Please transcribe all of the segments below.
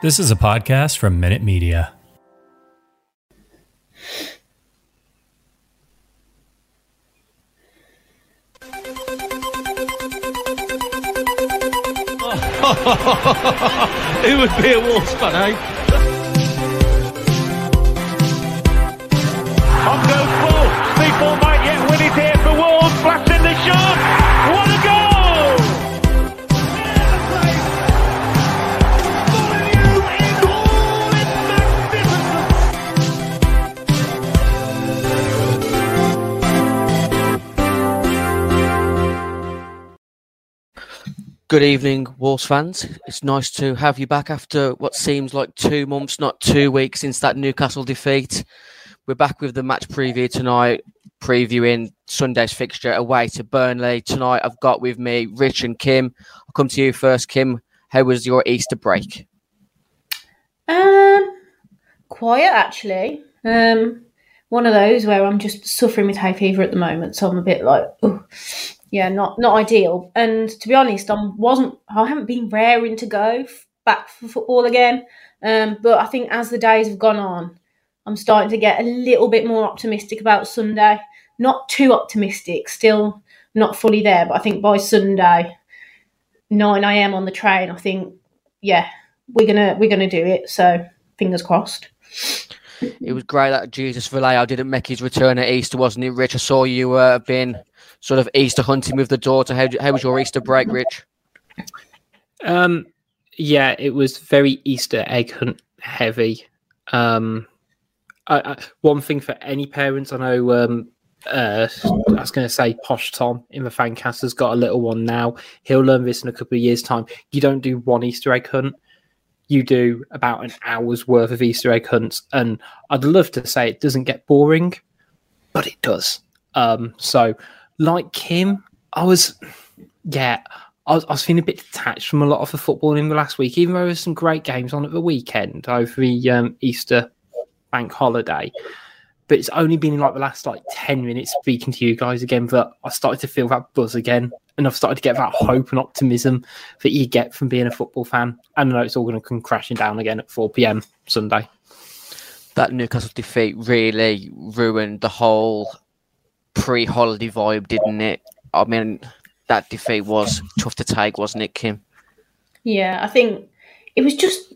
This is a podcast from Minute Media. It would be a Wolves fan, eh? Good evening, Wolves fans. It's nice to have you back after what seems like two months, not two weeks, since that Newcastle defeat. We're back with the match preview tonight, previewing Sunday's fixture away to Burnley. Tonight, I've got with me Rich and Kim. I'll come to you first, Kim. How was your Easter break? Um, quiet actually. Um, one of those where I'm just suffering with hay fever at the moment, so I'm a bit like, oh, yeah, not not ideal. And to be honest, I wasn't, I haven't been raring to go f- back for football again. Um, but I think as the days have gone on, I'm starting to get a little bit more optimistic about Sunday. Not too optimistic, still not fully there, but I think by Sunday, nine a.m. on the train, I think, yeah, we're gonna we're gonna do it. So fingers crossed. It was great that Jesus Vallejo didn't make his return at Easter, wasn't it, Rich? I saw you uh, been sort of Easter hunting with the daughter. How, how was your Easter break, Rich? Um, yeah, it was very Easter egg hunt heavy. Um, I, I, one thing for any parents, I know. Um, uh, I was going to say, Posh Tom in the fan cast has got a little one now. He'll learn this in a couple of years' time. You don't do one Easter egg hunt. You do about an hour's worth of Easter egg hunts, and I'd love to say it doesn't get boring, but it does. Um, so, like him, I was, yeah, I was, I was feeling a bit detached from a lot of the football in the last week, even though there was some great games on at the weekend over the um, Easter bank holiday. But it's only been in like the last like 10 minutes speaking to you guys again that I started to feel that buzz again. And I've started to get that hope and optimism that you get from being a football fan. And I know it's all going to come crashing down again at 4 p.m. Sunday. That Newcastle defeat really ruined the whole pre-holiday vibe, didn't it? I mean, that defeat was tough to take, wasn't it, Kim? Yeah, I think it was just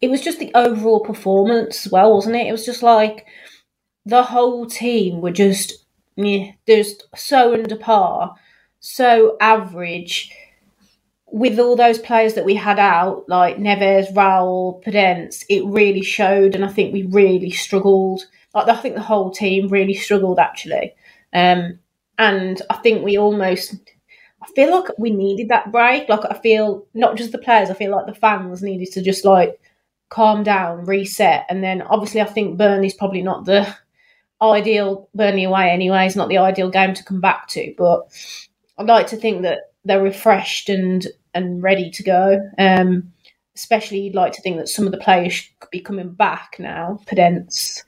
it was just the overall performance as well, wasn't it? It was just like the whole team were just yeah, just so under par, so average. With all those players that we had out, like Neves, Raul, Podence, it really showed, and I think we really struggled. Like I think the whole team really struggled actually, um, and I think we almost I feel like we needed that break. Like I feel not just the players, I feel like the fans needed to just like calm down, reset, and then obviously I think Burnley's probably not the ideal Burnley away anyway. It's not the ideal game to come back to, but I'd like to think that they're refreshed and and ready to go. Um, especially you'd like to think that some of the players could be coming back now. Podence,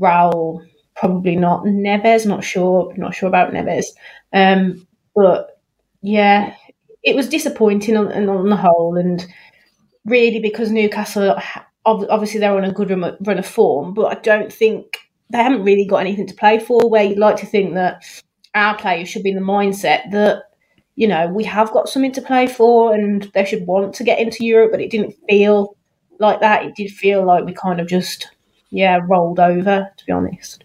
Raul, probably not. Neves, not sure. Not sure about Neves. Um, but yeah, it was disappointing on, on the whole, and really because Newcastle, obviously they're on a good run, run of form, but I don't think they haven't really got anything to play for. Where you'd like to think that our players should be in the mindset that you know we have got something to play for, and they should want to get into Europe, but it didn't feel like that. It did feel like we kind of just yeah rolled over, to be honest.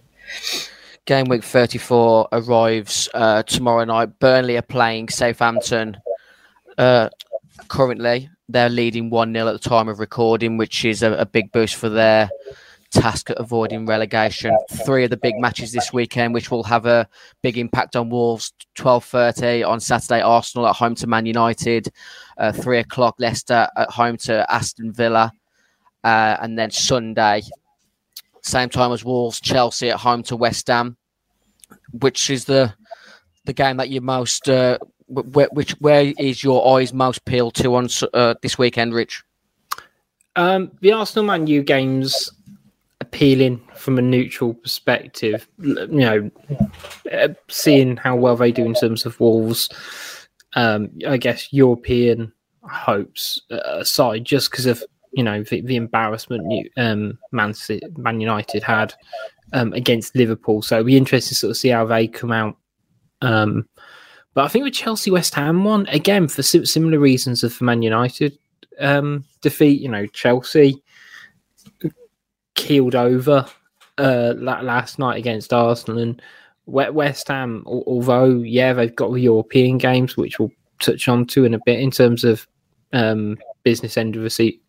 Game week 34 arrives uh, tomorrow night. Burnley are playing Southampton uh, currently. They're leading 1 0 at the time of recording, which is a, a, big boost for their task at avoiding relegation. Three of the big matches this weekend, which will have a big impact on Wolves. 12.30 on Saturday, Arsenal at home to Man United. Uh, 3 o'clock, Leicester at home to Aston Villa. Uh, and then Sunday, same time as Wolves, Chelsea at home to West Ham which is the the game that you most uh, where, which where is your eyes most peeled to on uh, this weekend, Rich? Um, the Arsenal Man U games appealing from a neutral perspective. You know, uh, seeing how well they do in terms of Wolves. Um, I guess European hopes aside, just because of you know the, the embarrassment um, Man, Man United had um, against Liverpool. So it'll be interesting to sort of see how they come out. Um, but I think with Chelsea West Ham one again for similar reasons of the Man United um, defeat. You know, Chelsea keeled over uh, last night against Arsenal and West Ham. Although, yeah, they've got the European games, which we'll touch on to in a bit in terms of um, business end of receipt, uh,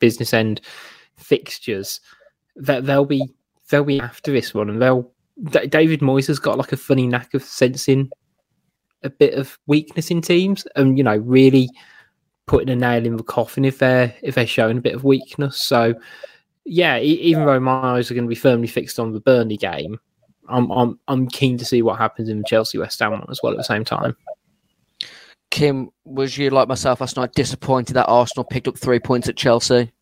business end fixtures. That they'll be they'll be after this one, and they'll. David Moyes has got like a funny knack of sensing a bit of weakness in teams, and you know, really putting a nail in the coffin if they're if they're showing a bit of weakness. So, yeah, even though my eyes are going to be firmly fixed on the Burnley game, I'm I'm I'm keen to see what happens in the Chelsea West Ham one as well at the same time. Kim, was you like myself last night disappointed that Arsenal picked up three points at Chelsea?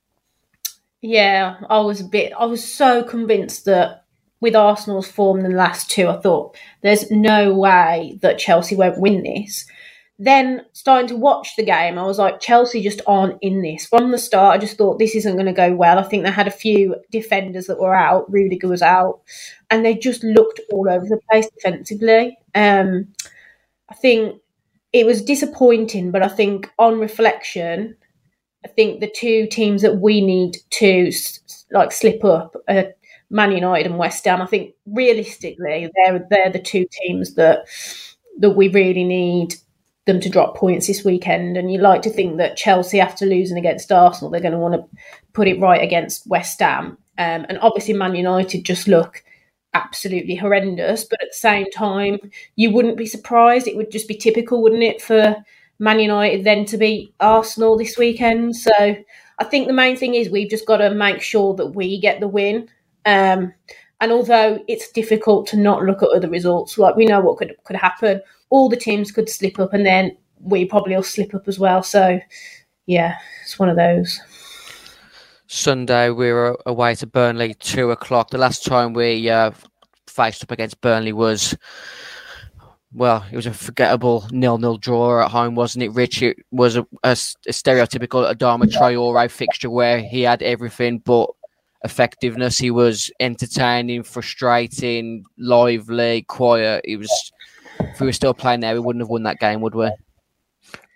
Yeah, I was a bit. I was so convinced that with Arsenal's form in the last two, I thought there's no way that Chelsea won't win this. Then starting to watch the game, I was like, Chelsea just aren't in this. From the start, I just thought this isn't going to go well. I think they had a few defenders that were out. Rudiger was out, and they just looked all over the place defensively. Um, I think it was disappointing, but I think on reflection, I think the two teams that we need to like slip up are Man United and West Ham. I think realistically, they're they're the two teams that that we really need them to drop points this weekend. And you like to think that Chelsea, after losing against Arsenal, they're going to want to put it right against West Ham. Um, and obviously, Man United just look absolutely horrendous. But at the same time, you wouldn't be surprised. It would just be typical, wouldn't it, for Man United then to beat Arsenal this weekend? So I think the main thing is we've just got to make sure that we get the win. Um, and although it's difficult to not look at other results, like we know what could could happen, all the teams could slip up, and then we probably will slip up as well. So yeah, it's one of those. Sunday we were away to Burnley two o'clock. The last time we uh, faced up against Burnley was well, it was a forgettable nil-nil draw at home, wasn't it? Rich, it was a, a, a stereotypical Adama Traore fixture where he had everything but effectiveness. He was entertaining, frustrating, lively, quiet. He was. If we were still playing there, we wouldn't have won that game, would we?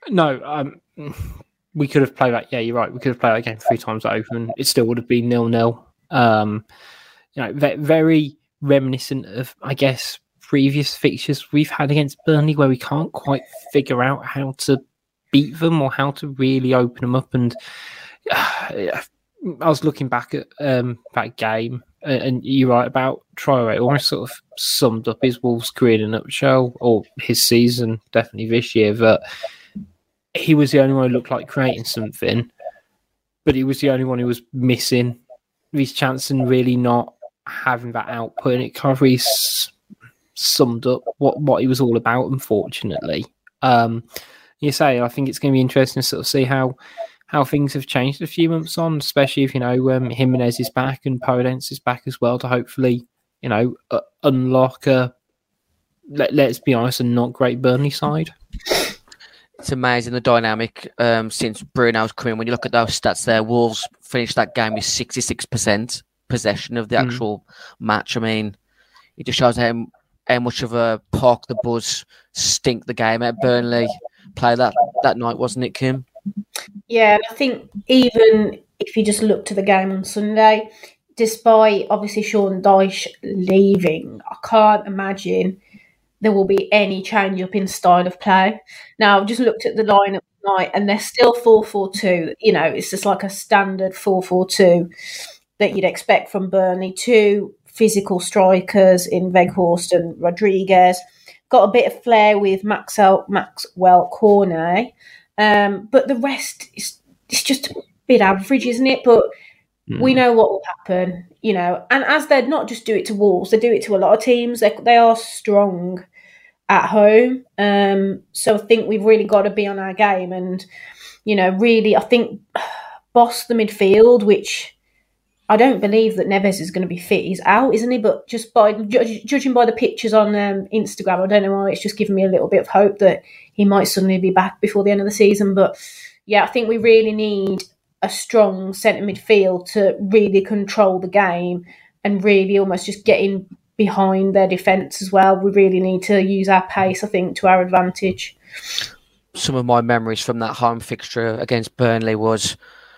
No, um, we could have played that. Yeah, you're right. We could have played that game three times over, and it still would have been nil-nil. Um, you know, very reminiscent of, I guess, previous fixtures we've had against Burnley where we can't quite figure out how to beat them or how to really open them up. And uh, I was looking back at um, that game, and you're right about Traore. Almost sort of summed up his Wolves career in a nutshell, or his season, definitely this year. That he was the only one who looked like creating something, but he was the only one who was missing his chance and really not having that output. And it kind of really summed up what, what he was all about, unfortunately. Um, you say, I think it's going to be interesting to sort of see how how things have changed a few months on, especially if, you know, um, Jimenez is back and Podence is back as well to hopefully, you know, uh, unlock a, let, let's be honest, a not great Burnley side. It's amazing the dynamic um, since Bruno's come in. When you look at those stats there, Wolves finished that game with 66% possession of the hmm. actual mm. match. I mean, it just shows how how much of a park the buzz stink the game at Burnley play that that night, wasn't it, Kim? Yeah, I think even if you just look to the game on Sunday, despite obviously Sean Dyche leaving, I can't imagine there will be any change up in style of play. Now, I've just looked at the lineup tonight and they're still 4 4 2. You know, it's just like a standard 4 4 2 that you'd expect from Burnley. Two physical strikers in Weghorst and Rodriguez. Got a bit of flair with Maxwell, Maxwell Cornet. Um, but the rest is it's just a bit average, isn't it? But mm. we hmm. know what will happen, you know. And as they're not just do it to Wolves, they do it to a lot of teams. They, they are strong at home. Um, so I think we've really got to be on our game and, you know, really, I think boss the midfield, which I don't believe that Neves is going to be fit. He's out, isn't he? But just by ju- judging by the pictures on um, Instagram, I don't know why it's just given me a little bit of hope that he might suddenly be back before the end of the season. But yeah, I think we really need a strong centre midfield to really control the game and really almost just getting behind their defence as well. We really need to use our pace, I think, to our advantage. Some of my memories from that home fixture against Burnley was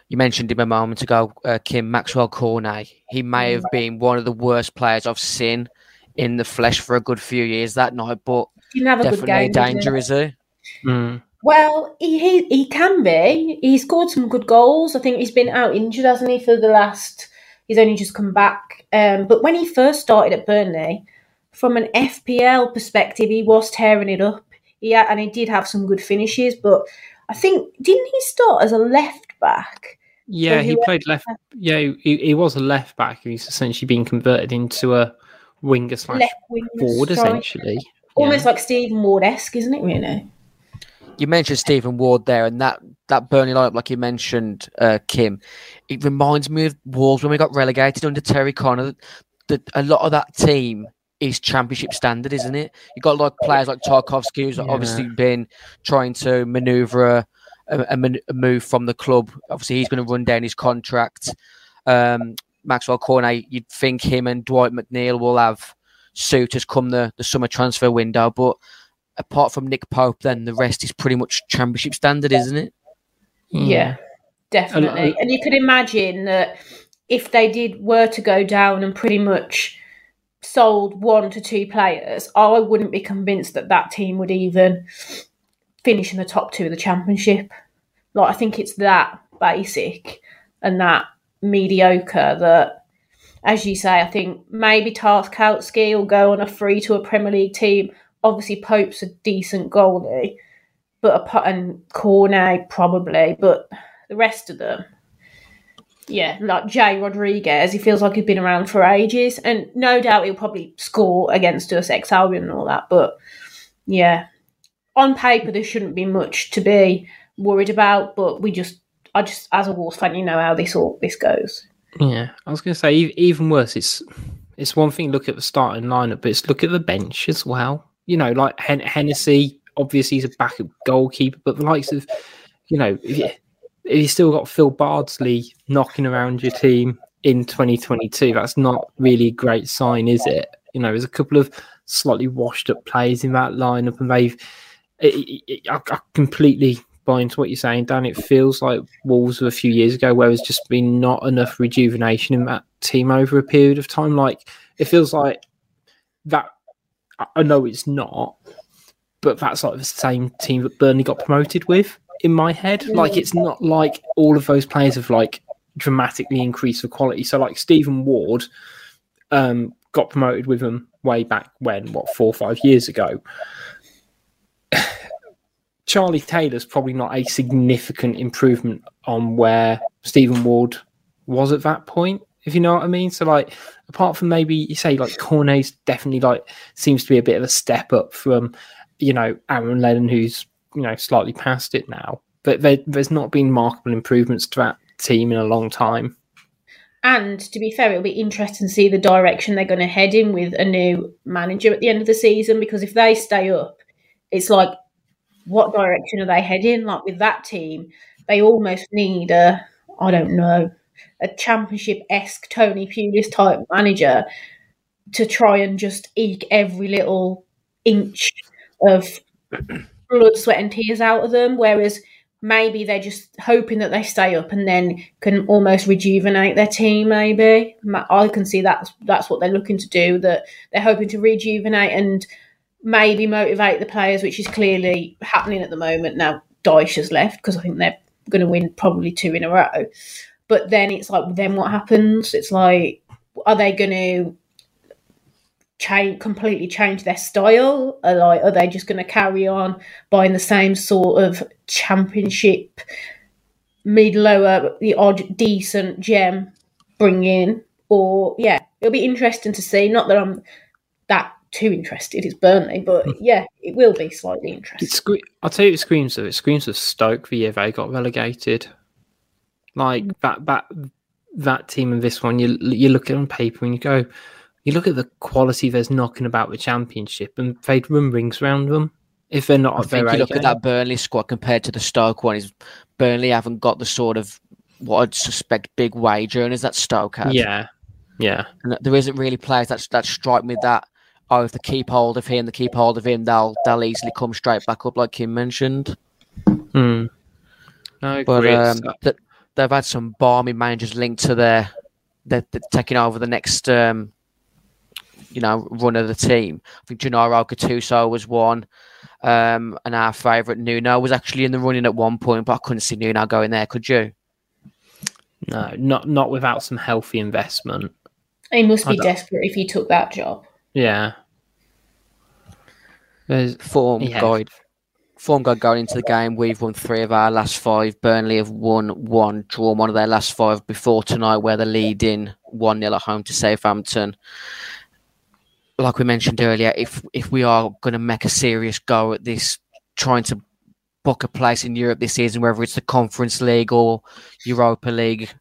you mentioned him a moment ago, uh, Kim Maxwell Cornet. He may have been one of the worst players I've seen in the flesh for a good few years that night, but definitely game, a danger, is he? Mm. Well, he, he he can be. He scored some good goals. I think he's been out injured, hasn't he, for the last. He's only just come back. Um, but when he first started at Burnley, from an FPL perspective, he was tearing it up. Yeah, and he did have some good finishes. But I think didn't he start as a left back? Yeah, he, played left. Yeah, he, he was a left back. He's essentially been converted into a winger slash forward, essentially. Almost yeah. like Stephen Ward esque, isn't it? Really you mentioned Stephen Ward there, and that that Burnley lineup, like you mentioned, uh, Kim, it reminds me of Wolves when we got relegated under Terry Connor. That a lot of that team is championship standard, isn't it? You got like players like Tarkowski, who's yeah. obviously been trying to manoeuvre a, a, a, move from the club. Obviously, he's going to run down his contract. Um, Maxwell Cornet, you'd think him and Dwight McNeil will have suitors come the, the summer transfer window, but apart from Nick Pope, then the rest is pretty much championship standard, isn't it? Yeah, definitely. Uh, and you could imagine that if they did were to go down and pretty much sold one to two players, I wouldn't be convinced that that team would even finish in the top two of the championship. Like I think it's that basic and that mediocre that, as you say, I think maybe Tarkowski will go on a free to a Premier League team obviously Pope's a decent goalie, but a and Cornet probably, but the rest of them, yeah, like Jay Rodriguez, he feels like he's been around for ages, and no doubt he'll probably score against us, ex Albion and all that. But yeah, on paper there shouldn't be much to be worried about, but we just, I just, as a Wolves fan, you know how this all this goes. Yeah, I was going to say even worse. It's it's one thing look at the starting lineup, but it's look at the bench as well you know, like Hen- Hennessy, obviously he's a backup goalkeeper, but the likes of, you know, if you, if you still got Phil Bardsley knocking around your team in 2022, that's not really a great sign, is it? You know, there's a couple of slightly washed up players in that lineup, and they've. It, it, I, I completely buy into what you're saying, Dan. It feels like Wolves of a few years ago, where there's just been not enough rejuvenation in that team over a period of time. Like it feels like that I know it's not, but that's like the same team that Burnley got promoted with in my head. Like it's not like all of those players have like dramatically increased the quality. So like Stephen Ward um, got promoted with them way back when, what, four or five years ago. Charlie Taylor's probably not a significant improvement on where Stephen Ward was at that point if you know what I mean. So like, apart from maybe you say like Cornet's definitely like seems to be a bit of a step up from you know Aaron Lennon, who's you know slightly past it now. But there, there's not been markable improvements to that team in a long time. And to be fair, it'll be interesting to see the direction they're going to head in with a new manager at the end of the season. Because if they stay up, it's like, what direction are they heading? Like with that team, they almost need a, I don't know, a championship esque Tony Pulis type manager to try and just eke every little inch of blood, sweat, and tears out of them. Whereas maybe they're just hoping that they stay up and then can almost rejuvenate their team. Maybe I can see that's that's what they're looking to do. That they're hoping to rejuvenate and maybe motivate the players, which is clearly happening at the moment. Now Dyche has left because I think they're going to win probably two in a row. But then it's like, then what happens? It's like, are they going to change completely change their style? Are like, are they just going to carry on buying the same sort of championship, mid lower, the odd decent gem bring in? Or yeah, it'll be interesting to see. Not that I'm that too interested. It's Burnley, but hmm. yeah, it will be slightly interesting. Scre- I'll tell you, it screams of it screams of Stoke the year they got relegated. Like that that that team and this one, you you look at on paper and you go, you look at the quality there's knocking about the championship, and they'd run rings around them if they're not. I think you look at that Burnley squad compared to the Stoke one. Is Burnley haven't got the sort of what I'd suspect big wage earners that Stoke had. Yeah, yeah, and there isn't really players that that strike me that oh if they keep hold of him, they keep hold of him, they'll they'll easily come straight back up like Kim mentioned. Hmm. I But um, they've had some balmy managers linked to their they're, they're taking over the next um, you know run of the team. I think Gennaro Gattuso was one. Um, and our favourite Nuno was actually in the running at one point, but I couldn't see Nuno going there. Could you? no, not not without some healthy investment. He must be desperate if he took that job. Yeah. There's, Form Yeah. guide. Form guide going into the game. We've won three of our last five. Burnley have won one, drawn one of their last five before tonight, where they're leading one 0 at home to Southampton. Like we mentioned earlier, if if we are going to make a serious go at this, trying to book a place in Europe this season, whether it's the Conference League or Europa League,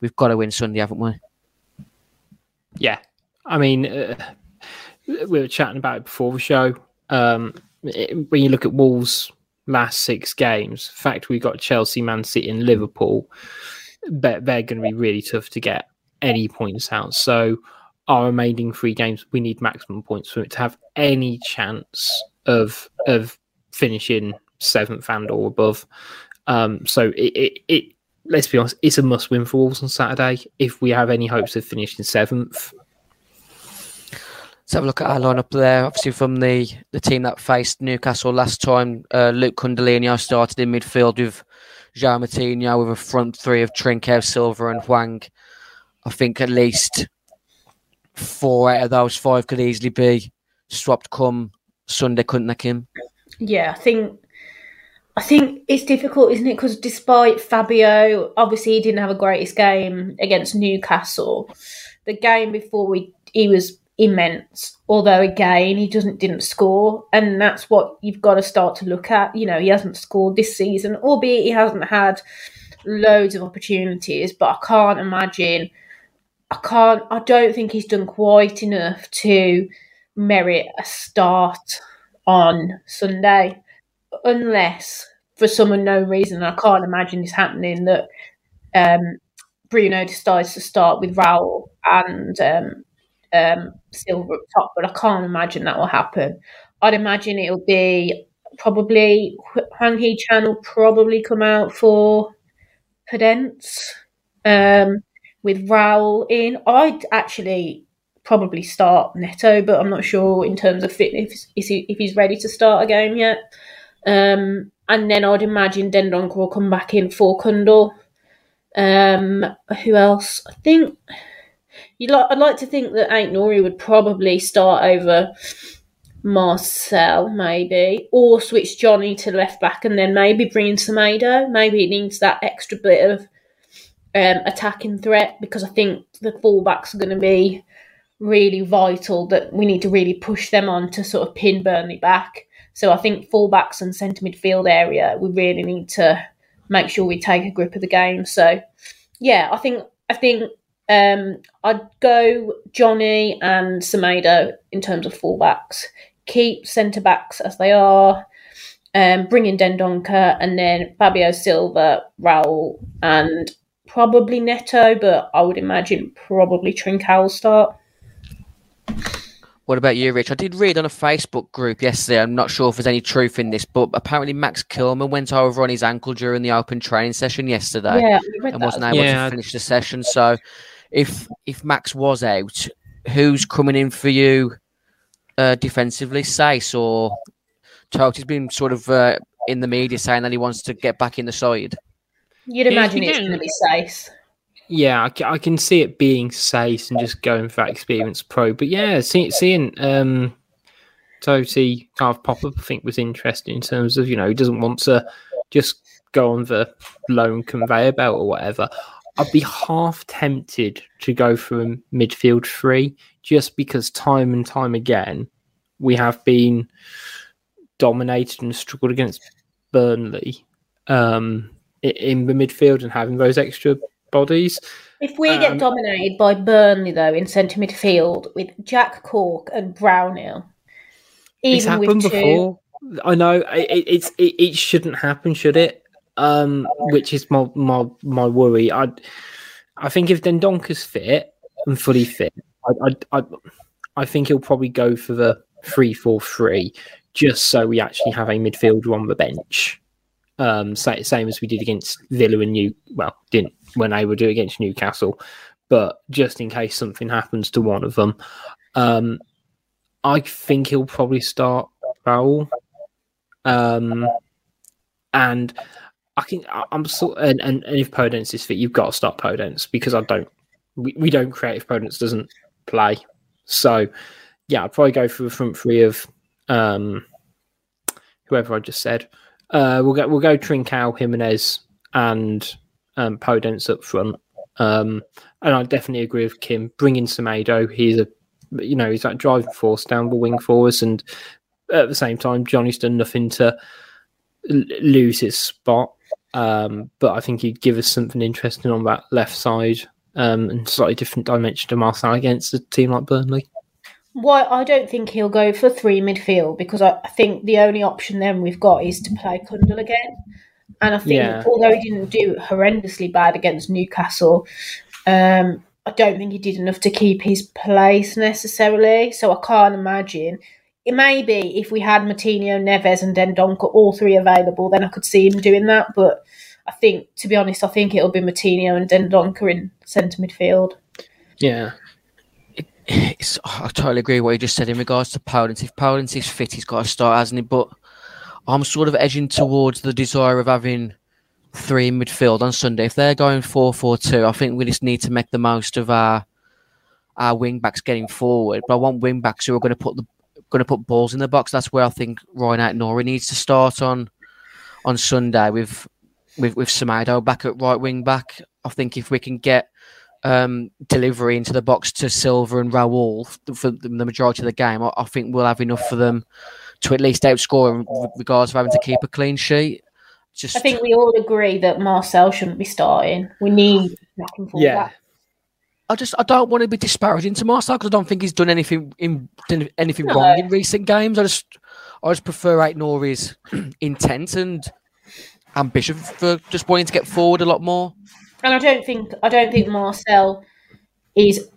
we've got to win Sunday, haven't we? yeah. I mean, uh, we were chatting about it before the show. Um, when you look at Wolves' last six games, the fact we got Chelsea, Man City, and Liverpool, they're, they're going to be really tough to get any points out. So, our remaining three games, we need maximum points for it to have any chance of of finishing seventh and or above. Um, so, it, it, it let's be honest, it's a must win for Wolves on Saturday if we have any hopes of finishing seventh. Let's have a look at our lineup there. Obviously, from the, the team that faced Newcastle last time, uh, Luke Cundilinho started in midfield with João Moutinho with a front three of Trincao, Silva, and Hwang. I think at least four out of those five could easily be swapped come Sunday, couldn't they, Kim? Yeah, I think I think it's difficult, isn't it? Because despite Fabio, obviously he didn't have a greatest game against Newcastle. The game before we he was immense. Although again he doesn't didn't score, and that's what you've got to start to look at. You know, he hasn't scored this season, albeit he hasn't had loads of opportunities. But I can't imagine. I can't. I don't think he's done quite enough to merit a start on Sunday, unless for some unknown reason, I can't imagine this happening, that um, Bruno decides to start with Raul and um, um, Silva up top, but I can't imagine that will happen. I'd imagine it'll be probably Hwang Hee Chan will probably come out for Podence um, with Raul in. I'd actually probably start Neto, but I'm not sure in terms of fitness if, he, if he's ready to start a game yet. Um, and then I'd imagine Dendoncker will come back in for Cundle. Um, who else? I think you'd like. I'd like to think that Ait-Nouri would probably start over Marcel, maybe, or switch Johnny to left back, and then maybe bring in Semedo. Maybe it needs that extra bit of um, attacking threat because I think the fullbacks are going to be really vital. That we need to really push them on to sort of pin Burnley back. So I think fullbacks and centre midfield area, we really need to make sure we take a grip of the game. So yeah, I think I think um, I'd go Johnny and Semedo in terms of fullbacks. Keep centre backs as they are. Um, bring in Dendoncker and then Fabio Silva, Raul, and probably Neto, but I would imagine probably Trincao will start. What about you, Rich? I did read on a Facebook group yesterday. I'm not sure if there's any truth in this, but apparently Max Kilman went over on his ankle during the open training session yesterday yeah, and wasn't able Yeah. to finish the session. So, if if Max was out, who's coming in for you uh, defensively? Saïss or Toti's been sort of uh, in the media saying that he wants to get back in the side. You'd imagine it's going to be safe. Yeah, I, I can see it being safe and just going for that experience pro. But yeah, see, seeing um, Toti kind of pop up, I think was interesting in terms of you know he doesn't want to just go on the loan conveyor belt or whatever. I'd be half tempted to go for a midfield three just because time and time again we have been dominated and struggled against Burnley um, in the midfield and having those extra bodies. If we get Um, dominated by Burnley, though, in centre midfield with Jack Cork and Brownhill, it's even happened with two, before. I know it- it's it, it shouldn't happen, should it? Um, which is my my my worry. I I think if Dendoncker's fit and fully fit, I I I, I think he'll probably go for the three four three, just so we actually have a midfielder on the bench. Um, same as we did against Villa and New. Well, didn't when they were doing against Newcastle, but just in case something happens to one of them, um, I think he'll probably start Raul. Um, and I can I'm sort and, and, and if Podence is fit, you've got to start Podence because I don't we, we don't create if Podence doesn't play. So yeah, I'd probably go for the front three of um whoever I just said. Uh we'll go we'll go Trincao, Jimenez and um Podence up front. Um and I definitely agree with Kim. Bring in Semedo. He's a you know, he's that driving force down the wing for us and at the same time Johnny's done nothing to lose his spot. Um, but I think he'd give us something interesting on that left side um, and slightly different dimension to Marcel against a team like Burnley. Well, I don't think he'll go for three midfield because I, think the only option then we've got is to play Cundle again. And I think Yeah. although he didn't do horrendously bad against Newcastle, um, I don't think he did enough to keep his place necessarily. So I can't imagine. It may be if we had Moutinho, Neves, and Dendoncker all three available, then I could see him doing that. But I think, to be honest, I think it'll be Moutinho and Dendoncker in centre midfield. Yeah. It's, I totally agree with what you just said in regards to Podence. If Podence is fit, he's got to start, hasn't he? But I'm sort of edging towards the desire of having three in midfield on Sunday. If they're going 4 4 2, I think we just need to make the most of our our wing backs getting forward. But I want wing backs who are going to put the going to put balls in the box. That's where I think Ryan Ait-Nouri needs to start on on Sunday with with with Semedo back at right wing back. I think if we can get um, delivery into the box to Silva and Raul for the majority of the game, I, I think we'll have enough for them to at least outscore in regards of having to keep a clean sheet. Just I think we all agree that Marcel shouldn't be starting. We need back and forth. Yeah. I just I don't want to be disparaging to Marcel because I don't think he's done anything in done anything No. wrong in recent games. I just I just prefer Ait-Nouri's intent and ambition for just wanting to get forward a lot more. And I don't think I don't think Marcel is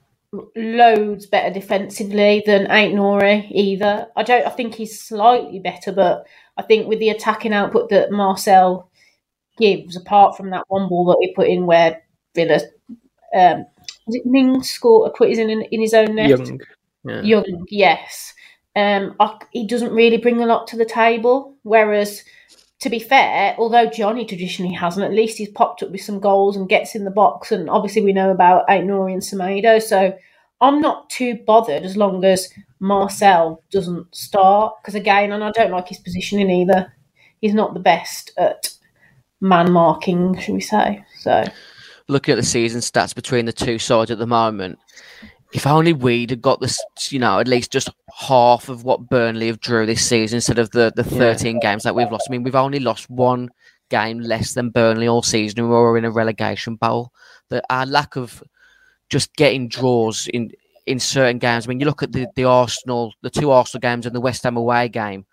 loads better defensively than Ait-Nouri either. I don't. I think he's slightly better, but I think with the attacking output that Marcel gives, apart from that one ball that he put in where Villa, um, Mings scored put his in in his own net? Young. Yeah. Young, yes. Um, I, he doesn't really bring a lot to the table. Whereas, to be fair, although Johnny traditionally hasn't, at least he's popped up with some goals and gets in the box. And obviously, we know about Ait-Nouri and Semedo. So I'm not too bothered as long as Marcel doesn't start. Because again, and I don't like his positioning either. He's not the best at man marking, should we say? So looking at the season stats between the two sides at the moment, if only we'd have got this, you know, at least just half of what Burnley have drew this season instead of the, the 13 games that we've lost. I mean, we've only lost one game less than Burnley all season, and we were in a relegation bowl. That our lack of just getting draws in in certain games. I mean, you look at the, the Arsenal, the two Arsenal games and the West Ham away game.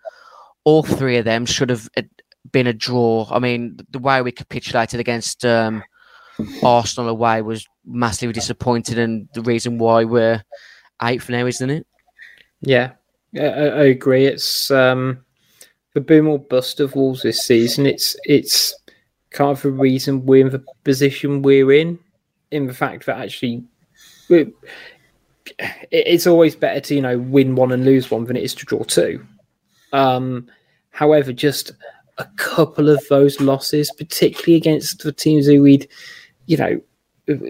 All three of them should have uh, been a draw. I mean, the way we capitulated against um, Arsenal away was massively disappointed, and the reason why we're eighth now, isn't it? Yeah, I, I agree. It's um, the boom or bust of Wolves this season. It's it's kind of the reason we're in the position we're in, in the fact that actually, it's always better to you know win one and lose one than it is to draw two. Um, however, just a couple of those losses, particularly against the teams who we'd, you know,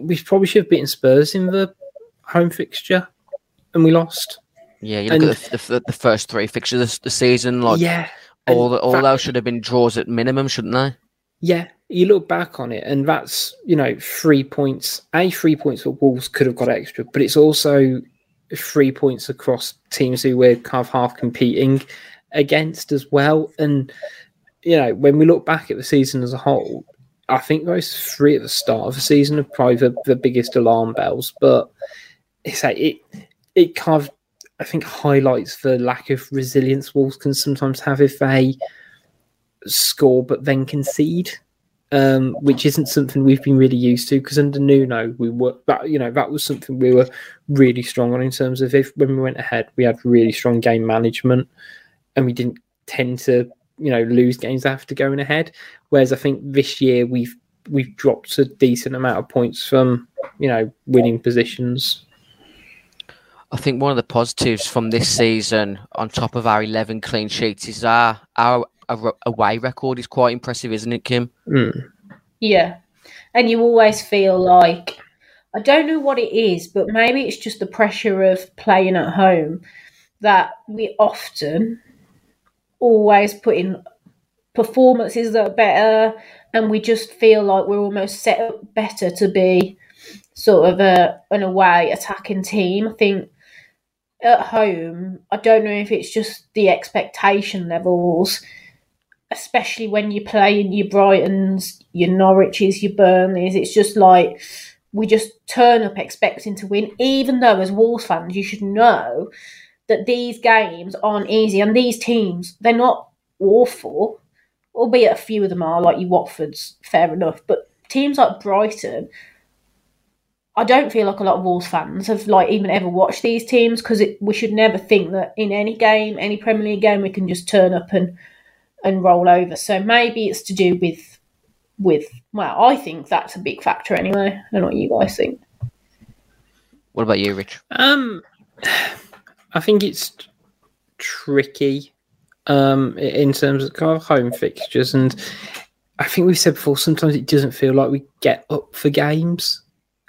we probably should have beaten Spurs in the home fixture, and we lost. Yeah, you look And- at the, the, the first three fixtures of the season, like yeah, all the, all that- those should have been draws at minimum, shouldn't they? Yeah, you look back on it, and that's you know three points. A three points that Wolves could have got extra, but it's also three points across teams who we're kind of half competing against as well. And you know, when we look back at the season as a whole, I think those three at the start of the season are probably the, the biggest alarm bells. But it's like it it kind of I think highlights the lack of resilience Wolves can sometimes have if they score but then concede. um, which isn't something we've been really used to. Because under Nuno, we were that you know that was something we were really strong on in terms of if when we went ahead, we had really strong game management, and we didn't tend to you know lose games after going ahead. Whereas I think this year we've we've dropped a decent amount of points from you know winning positions. I think one of the positives from this season, on top of our 11 clean sheets, is our our, our away record is quite impressive, isn't it, Kim? Mm. Yeah. And you always feel like, I don't know what it is, but maybe it's just the pressure of playing at home that we often always putting performances that are better and we just feel like we're almost set up better to be sort of a an away attacking team. I think at home, I don't know if it's just the expectation levels, especially when you're playing your Brightons, your Norwiches, your Burnleys. It's just like we just turn up expecting to win, even though as Wolves fans, you should know that these games aren't easy and these teams, they're not awful, albeit a few of them are, like you Watfords, fair enough. But teams like Brighton, I don't feel like a lot of Wolves fans have like even ever watched these teams because we should never think that in any game, any Premier League game, we can just turn up and and roll over. So maybe it's to do with with well, I think that's a big factor anyway. I don't know what you guys think. What about you, Rich? Um, I think it's tricky um, in terms of kind of home fixtures, and I think we've said before. Sometimes it doesn't feel like we get up for games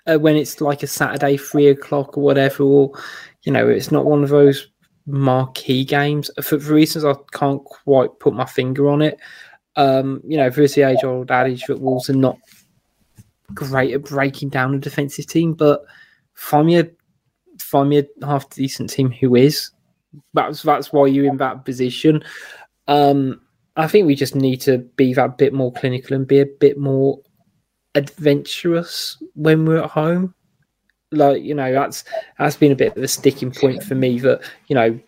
uh, when it's like a Saturday three o'clock or whatever, or you know, it's not one of those marquee games for, for reasons I can't quite put my finger on it. Um, you know, there's the age old adage that Wolves are not great at breaking down a defensive team, but find me a find me a half decent team who is. That's that's why you're in that position. Um, I think we just need to be that bit more clinical and be a bit more adventurous when we're at home. Like you know, that's that's been a bit of a sticking point for me. That you know,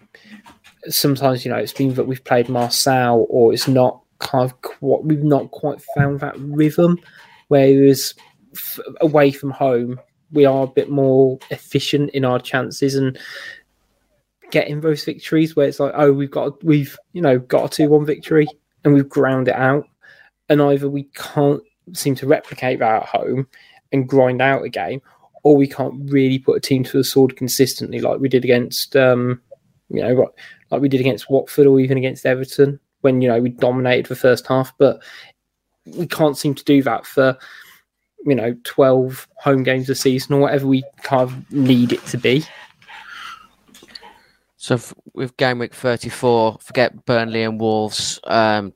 sometimes you know it's been that we've played Marseille or it's not kind of quite, we've not quite found that rhythm. Whereas f- away from home, we are a bit more efficient in our chances and getting those victories where it's like, oh, we've got we've you know got a two one victory and we've ground it out, and either we can't seem to replicate that at home and grind out a game, or we can't really put a team to the sword consistently like we did against, um, you know, like we did against Watford or even against Everton when you know we dominated the first half, but we can't seem to do that for you know 12 home games a season or whatever we kind of need it to be. So f- with game week 34, forget Burnley and Wolves. Um,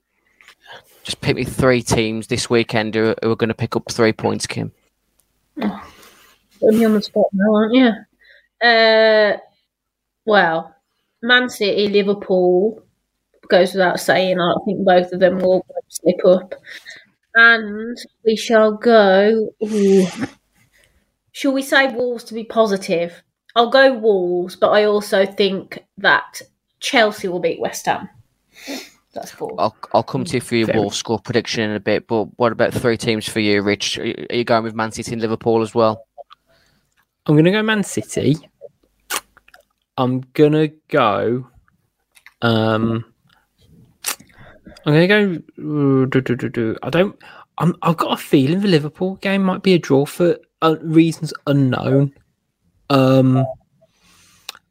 just pick me three teams this weekend who, who are going to pick up three points, Kim. Put me on the spot now, aren't you? Uh, well, Man City, Liverpool goes without saying. I think both of them will slip up. And we shall go. Ooh. Shall we say Wolves to be positive? I'll go Wolves, but I also think that Chelsea will beat West Ham. That's four. I'll, I'll come to you for your Fair. Wolves score prediction in a bit, but what about three teams for you, Rich? Are you- are you going with Man City and Liverpool as well? I'm gonna go Man City. I'm gonna go. Um, I'm gonna go. uh, do, do, do, do. I don't. I'm, I've got a feeling the Liverpool game might be a draw for uh, reasons unknown. Um,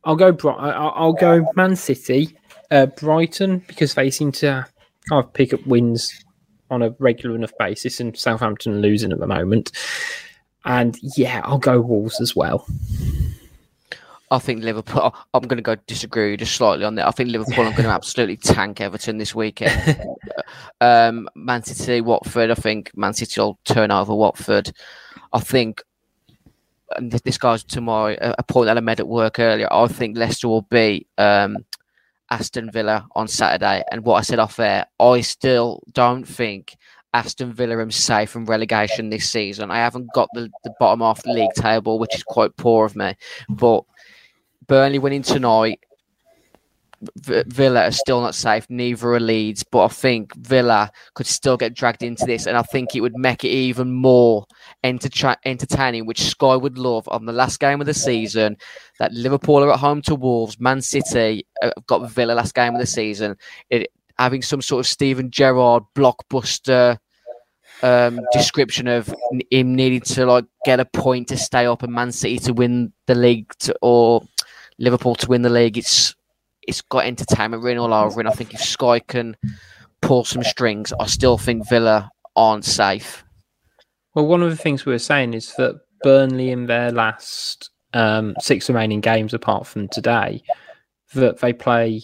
I'll go. I'll, I'll go Man City, uh, Brighton because they seem to kind of pick up wins on a regular enough basis, and Southampton losing at the moment. And yeah, I'll go Wolves as well. I think Liverpool. I'm going to go disagree with you just slightly on that. I think Liverpool. I'm going to absolutely tank Everton this weekend. um, Man City, Watford. I think Man City will turn over Watford. I think. And this, this goes to my a a point that I made at work earlier. I think Leicester will beat um, Aston Villa on Saturday. And what I said off air, I still don't think Aston Villa are safe from relegation this season. I haven't got the, the bottom half of the league table, which is quite poor of me. But Burnley winning tonight Villa are still not safe. Neither are Leeds, but I think Villa could still get dragged into this, and I think it would make it even more enter- entertaining, which Sky would love on the last game of the season. That Liverpool are at home to Wolves, Man City have got Villa last game of the season. It, having some sort of Steven Gerrard blockbuster um, description of him needing to like get a point to stay up and Man City to win the league to, or Liverpool to win the league. It's it's got entertainment written all over, and I think if Sky can pull some strings, I still think Villa aren't safe. Well, one of the things we were saying is that Burnley in their last um, six remaining games, apart from today, that they play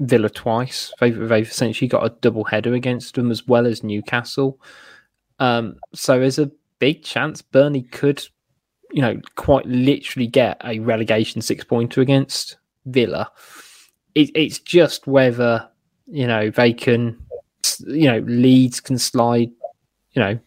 Villa twice. They've, they've essentially got a double header against them as well as Newcastle. Um, so there's a big chance Burnley could, you know, quite literally get a relegation six pointer against Villa. It, it's just whether you know they can, you know, Leeds can slide, you know,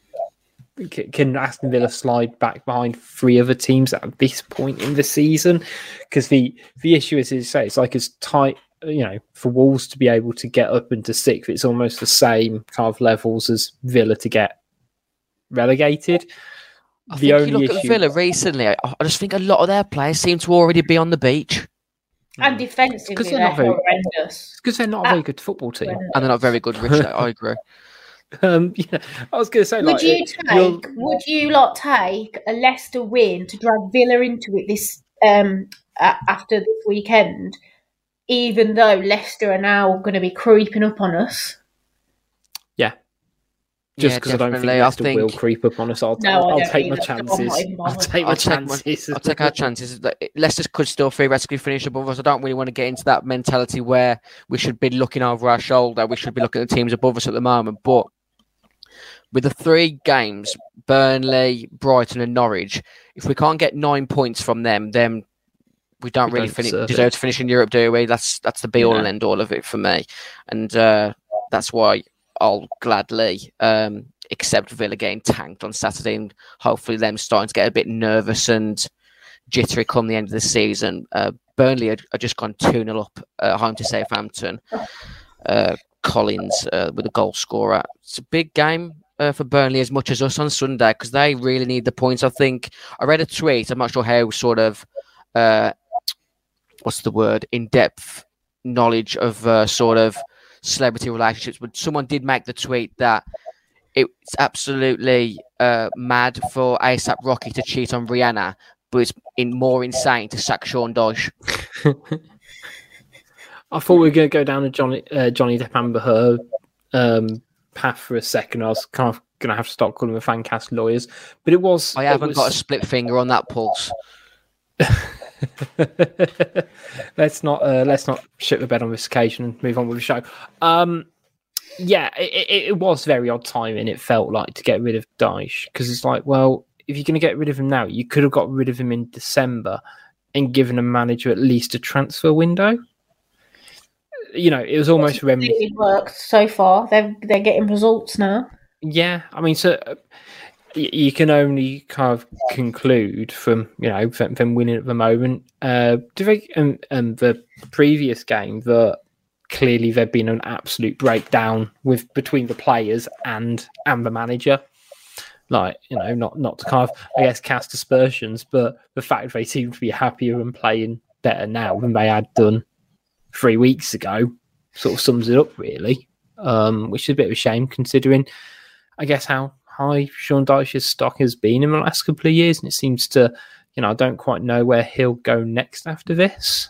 can Aston Villa slide back behind three other teams at this point in the season? Because the the issue is, is say it's like as tight, you know, for Wolves to be able to get up into sixth, it's almost the same kind of levels as Villa to get relegated. I the think only you look issue, at Villa recently. I, I just think a lot of their players seem to already be on the beach, And defensively, Because they're, they're not very- horrendous. because they're not a very good football team. Horrendous. and they're not very good. Rich, I agree. Um, yeah, I was going to say, Would like, you it- you'll- take? Would you lot take a Leicester win to drag Villa into it this um a- after this weekend? Even though Leicester are now going to be creeping up on us. Yeah, just Yeah, because I don't think definitely. I Leicester will creep up on us, I'll, No, I'll, I I'll take my either, so I'm chances. I'll take my I'll take, my, chances. I'll take our chances. Leicester could still theoretically finish above us. I don't really want to get into that mentality where we should be looking over our shoulder. We should be looking at the teams above us at the moment. But with the three games, Burnley, Brighton, and Norwich, if we can't get nine points from them, then we don't We really don't finish, deserve deserve it. to finish in Europe, do we? That's that's the be all No. and end all of it for me, and uh, that's why I'll gladly um, accept Villa getting tanked on Saturday, and hopefully them starting to get a bit nervous and jittery come the end of the season. Uh, Burnley are just gone 2 0 up home to Southampton. Uh, Collins uh, with a goal scorer. It's a big game uh, for Burnley as much as us on Sunday because they really need the points. I think I read a tweet. I'm not sure how sort of uh, what's the word in depth knowledge of sort of celebrity relationships, but someone did make the tweet that it's absolutely uh, mad for ASAP Rocky to cheat on Rihanna, but it's in more insane to sack Sean Dyche. I thought we were going to go down a Johnny uh, Johnny Depp Amber Heard um, path for a second. I was kind of going to have to stop calling the fan cast lawyers, but it was. I haven't got a split finger on that pulse. let's not uh, let's not shit the bed on this occasion and move on with the show. Um, yeah, it, it, it was very odd timing. It felt like to get rid of Dyche because it's like, well, if you're going to get rid of him now, you could have got rid of him in December and given a manager at least a transfer window. You know, it was almost reminiscent. It worked so far. They're they're getting results now. Yeah, I mean, so you can only kind of conclude from you know them, them winning at the moment. Uh, they um, um the previous game that clearly there'd been an absolute breakdown with between the players and and the manager. Like you know, not not to kind of I guess cast aspersions, but the fact they seem to be happier and playing better now than they had done three weeks ago sort of sums it up really. Um, which is a bit of a shame considering I guess how high Sean Dyche's stock has been in the last couple of years, and it seems to, you know, I don't quite know where he'll go next after this.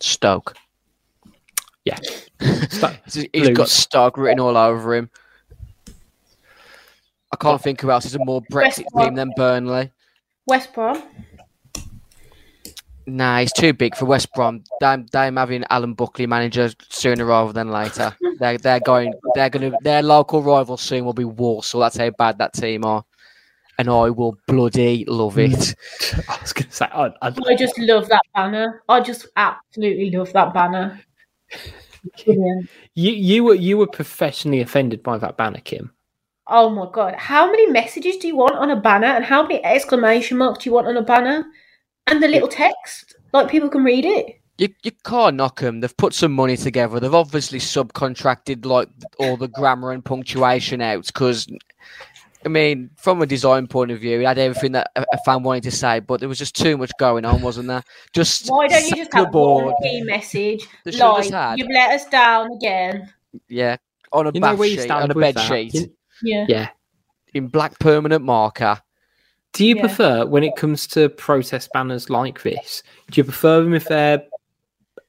Stoke. Yeah, Stoke. He's he's got Blues. Stoke written all over him. I can't think who else is a more Brexit team than Burnley. West Brom. Nah, he's too big for West Brom. Them, them having Alan Buckley manager sooner rather than later. they're they're going. They're going to. Their local rival soon will be Walsall. That's how bad that team are, and I will bloody love it. I was going to say, I, I, I just love that banner. I just absolutely love that banner. Brilliant. you you were you were professionally offended by that banner, Kim. Oh my god! How many messages do you want on a banner, and how many exclamation marks do you want on a banner, and the little text? Like people can read it. You you can't knock them. They've put some money together. They've obviously subcontracted like all the grammar and punctuation out because. I mean, from a design point of view, it had everything that a a fan wanted to say, but there was just too much going on, wasn't there? Just Why don't you just the have one board. key message like had- you've let us down again? Yeah, on a You bath sheet, on a bed that? sheet, Yeah. yeah. in black permanent marker. Do you Yeah. prefer when it comes to protest banners like this? Do you prefer them if they're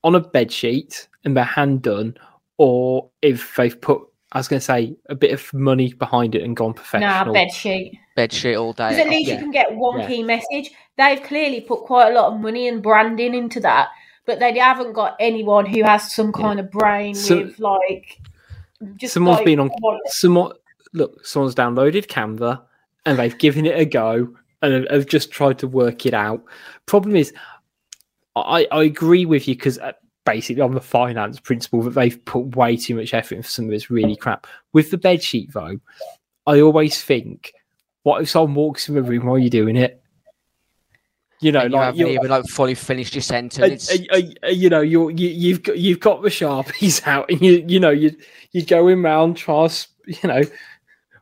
on a bed sheet and they're hand done, or if they've put, I was going to say, a bit of money behind it and gone Nah, professional? bed sheet. Bed sheet all day. Because at least yeah. you can get one Yeah. key message. They've clearly put quite a lot of money and branding into that, but they haven't got anyone who has some kind of brain So- with like. Just Someone's like, been on someone look, someone's downloaded Canva and they've given it a go and have, just tried to work it out. Problem is, I, I agree with you because uh, basically on the finance principle that they've put way too much effort into some of this really crap. With the bed sheet though, I always think, what if someone walks in the room while you're doing it? You know, and you like haven't even like fully finished your sentence. you know, you're, you, you've got you've got the sharpies out, and you you know you you going round try you know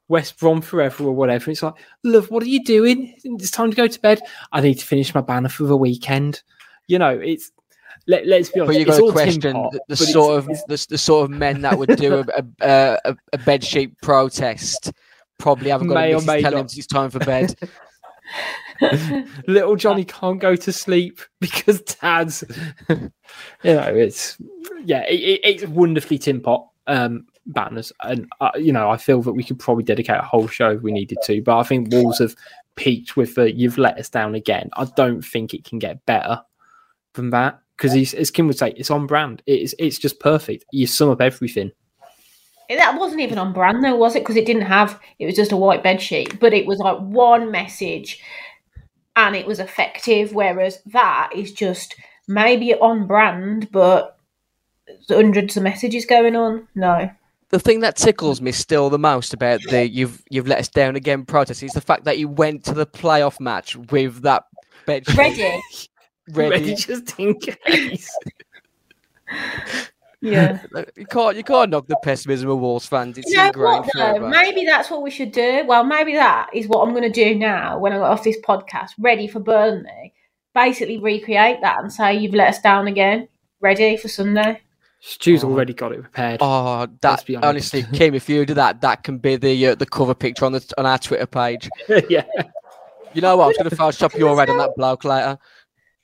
West Brom forever or whatever. It's like, love, what are you doing? It's time to go to bed. I need to finish my banner for the weekend. You know, it's let, let's be honest. but you got to question pot, the, the sort of the, the sort of men that would do a a, a, a bed sheet protest. Probably haven't got May or missus may telling not. him it's time for bed. little Johnny can't go to sleep because Dad's. you know, it's yeah, it, it, it's wonderfully tin pot um, banners, and uh, you know, I feel that we could probably dedicate a whole show if we needed to. But I think Wolves have peaked with the "you've let us down again." I don't think it can get better than that because, as Kim would say, it's on brand. It's it's just perfect. You sum up everything. That wasn't even on brand though, was it? Because it didn't have. It was just a white bed sheet, but it was like one message, and it was effective. Whereas that is just maybe on brand, but hundreds of messages going on. No, the thing that tickles me still the most about the you've you've let us down again protest is the fact that you went to the playoff match with that bed ready. ready. Ready just in case. Yeah. You can't you can't knock the pessimism of Wolves fans. It's You know ingrained what though? Maybe that's what we should do. Well, maybe that is what I'm going to do now when I got off this podcast, ready for Burnley. Basically, recreate that and say you've let us down again. Ready for Sunday. Stu's Oh. already got it prepared. Oh, Let's that honest. honestly, Kim, if you do that, that can be the uh, the cover picture on the on our Twitter page. yeah. You know what? I was going to Photoshop your red on that bloke later.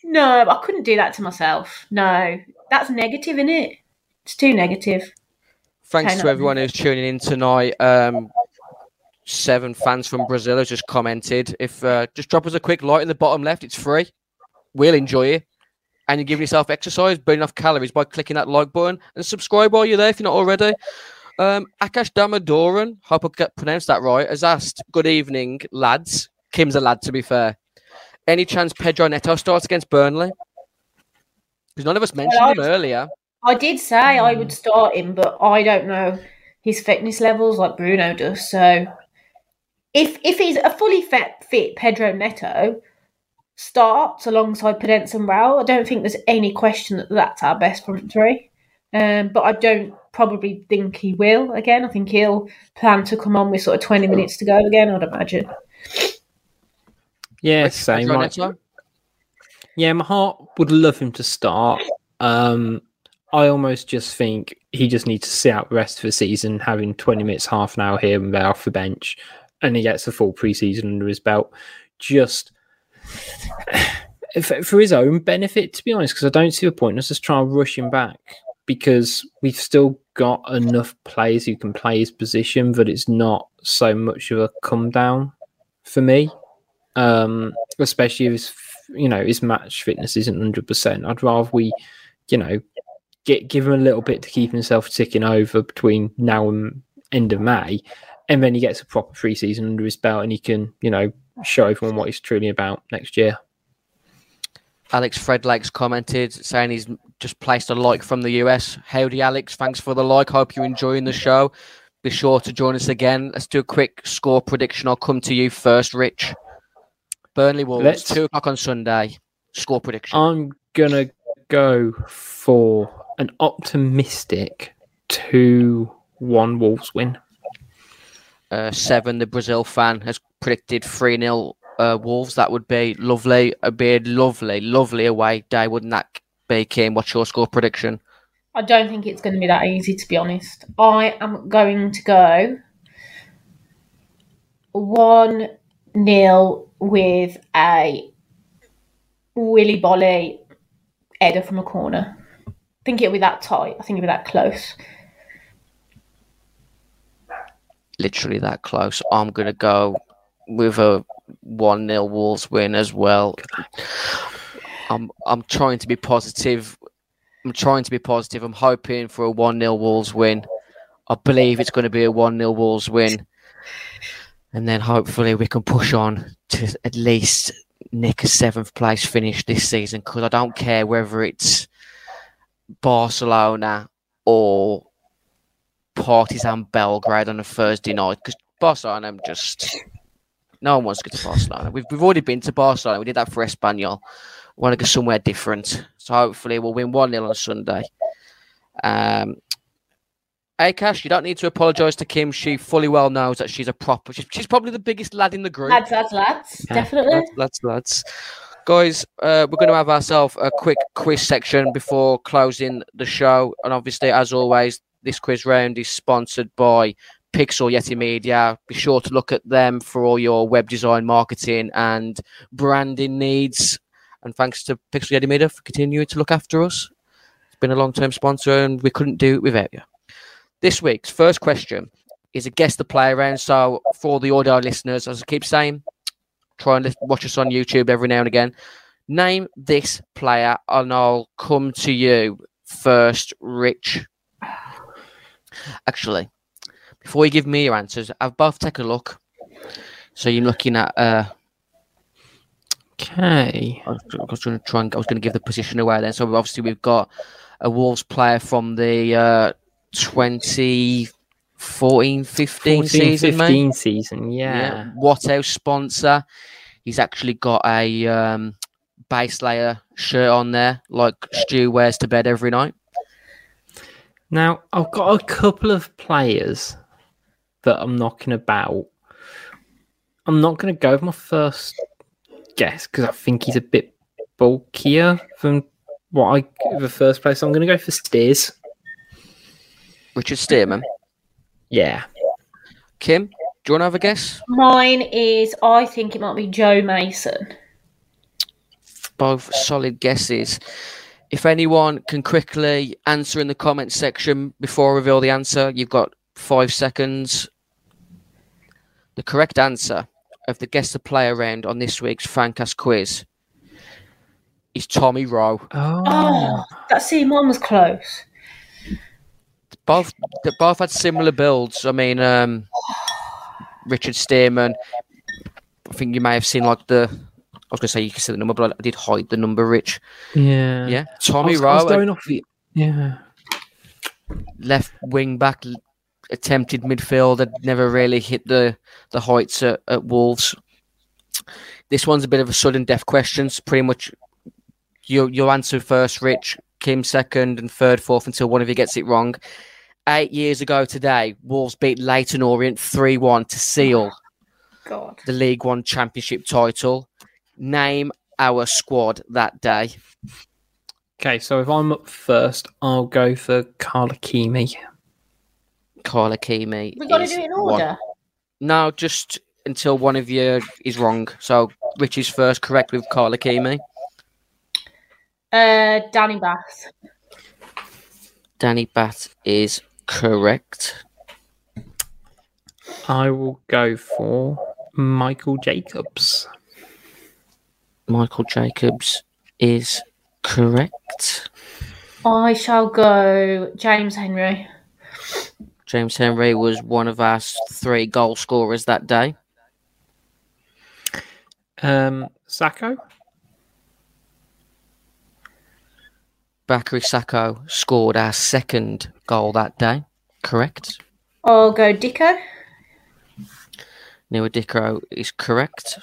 No, I couldn't do that to myself. No, that's negative, isn't it? It's too negative. Thanks Okay, to no. everyone who's tuning in tonight. Um, seven fans from Brazil have just commented. If uh, just drop us a quick like in the bottom left, it's free. We'll enjoy it. And you're giving yourself exercise, burning off calories by clicking that like button and subscribe while you're there if you're not already. Um, Akash Damadoran, hope I pronounced that right, has asked, Good evening, lads. Kim's a lad, to be fair. Any chance Pedro Neto starts against Burnley? Because none of us mentioned I- him earlier. I did say I would start him, but I don't know his fitness levels like Bruno does. So, if if he's a fully fit, fit Pedro Neto starts alongside Podence and Raul, I don't think there's any question that that's our best front three. Um, but I don't probably think he will again. I think he'll plan to come on with sort of 20 minutes to go again, I'd imagine. Yeah, same. Pedro yeah, my heart would love him to start. Um, I almost just think he just needs to sit out the rest of the season, having 20 minutes, half an hour here and there off the bench, and he gets a full preseason under his belt. Just for, his own benefit, to be honest, because I don't see the point. Let's just try and rush him back because we've still got enough players who can play his position, but it's not so much of a come down for me. Um, especially if his, you know his match fitness isn't hundred percent. I'd rather we, you know, get give him a little bit to keep himself ticking over between now and end of May, and then he gets a proper free season under his belt, and he can, you know, show everyone what he's truly about next year. Alex Fredlegs commented saying he's just placed a like from the US. Howdy, Alex. Thanks for the like. Hope you're enjoying the show. Be sure to join us again. Let's do a quick score prediction. I'll come to you first, Rich. Burnley Wolves, Let's- two o'clock on Sunday. Score prediction. I'm gonna go for an optimistic 2 1 Wolves win. Uh, seven, the Brazil fan has predicted 3 0 uh, Wolves. That would be lovely. It'd be a lovely, lovely away day, wouldn't that be, Kim? What's your score prediction? I don't think it's going to be that easy, to be honest. I am going to go 1 0 with a Willy Boly header from a corner. I think it'll be that tight. I think it'll be that close. Literally that close. I'm going to go with a 1 0 Wolves win as well. I'm, I'm trying to be positive. I'm trying to be positive. I'm hoping for a 1 0 Wolves win. I believe it's going to be a 1 0 Wolves win. And then hopefully we can push on to at least nick a seventh place finish this season because I don't care whether it's Barcelona or Partizan Belgrade on a Thursday night because Barcelona I'm just no one wants to go to Barcelona. We've we've already been to Barcelona. We did that for Espanyol. We want to go somewhere different. So hopefully we'll win one 0 on Sunday. Um, Akash, you don't need to apologise to Kim. She fully well knows that she's a proper. She's, she's probably the biggest lad in the group. Lads, lads, lads. Yeah. Definitely. Lads, lads, lads. Guys, uh, we're going to have ourselves a quick quiz section before closing the show. And obviously, as always, this quiz round is sponsored by Pixel Yeti Media. Be sure to look at them for all your web design, marketing, and branding needs. And thanks to Pixel Yeti Media for continuing to look after us. It's been a long term sponsor, and we couldn't do it without you. This week's first question is a guess the play around. So, for the audio listeners, as I keep saying, try and watch us on YouTube every now and again. Name this player, and I'll come to you first, Rich. Actually, before you give me your answers, I've both take a look. So you're looking at. Uh, Okay. I was, I was going to try and I was going to give the position away then. So obviously we've got a Wolves player from the uh, 2014 15 14, season, mate. 15 season, yeah. What else sponsor? He's actually got a um, base layer shirt on there, like Stu wears to bed every night. Now, I've got a couple of players that I'm knocking about. I'm not going to go with my first guess because I think he's a bit bulkier than what I the first place. I'm going to go for Steers. Richard Stearman. Yeah. Kim, do you want to have a guess? Mine is, I think it might be Joe Mason. both solid guesses. If anyone can quickly answer in the comments section before I reveal the answer, you've got five seconds. The correct answer of the guess the player round on this week's Fancast quiz is Tommy Rowe. Oh. Oh, that see, mine was close. Both they both had similar builds. I mean, um, Richard Stearman. I think you may have seen like the. I was going to say you can see the number, but I did hide the number. Rich, Yeah. yeah. I Tommy was, I was Rowe, going off the. Yeah. left wing back, l- attempted midfield, had never really hit the the heights at, at Wolves. This one's a bit of a sudden death question. It's pretty much you you answer first, Rich, Kim second, and third, fourth until one of you gets it wrong. Eight years ago today, Wolves beat Leyton Orient three one to seal God. the League One Championship title. Name our squad that day. Okay, so if I'm up first, I'll go for Carl Ikeme. Carl Ikeme. we got to do it in one- order. No, just until one of you is wrong. So Rich is first correct with Carl Ikeme. Uh, Danny Batth. Danny Batth is correct. I will go for Michael Jacobs. Michael Jacobs is correct. I shall go James Henry. James Henry was one of our three goal scorers that day. Um, Sako. Bakary Sako scored our second goal that day. Correct. I'll go Dicko. Nouha Dicko is correct.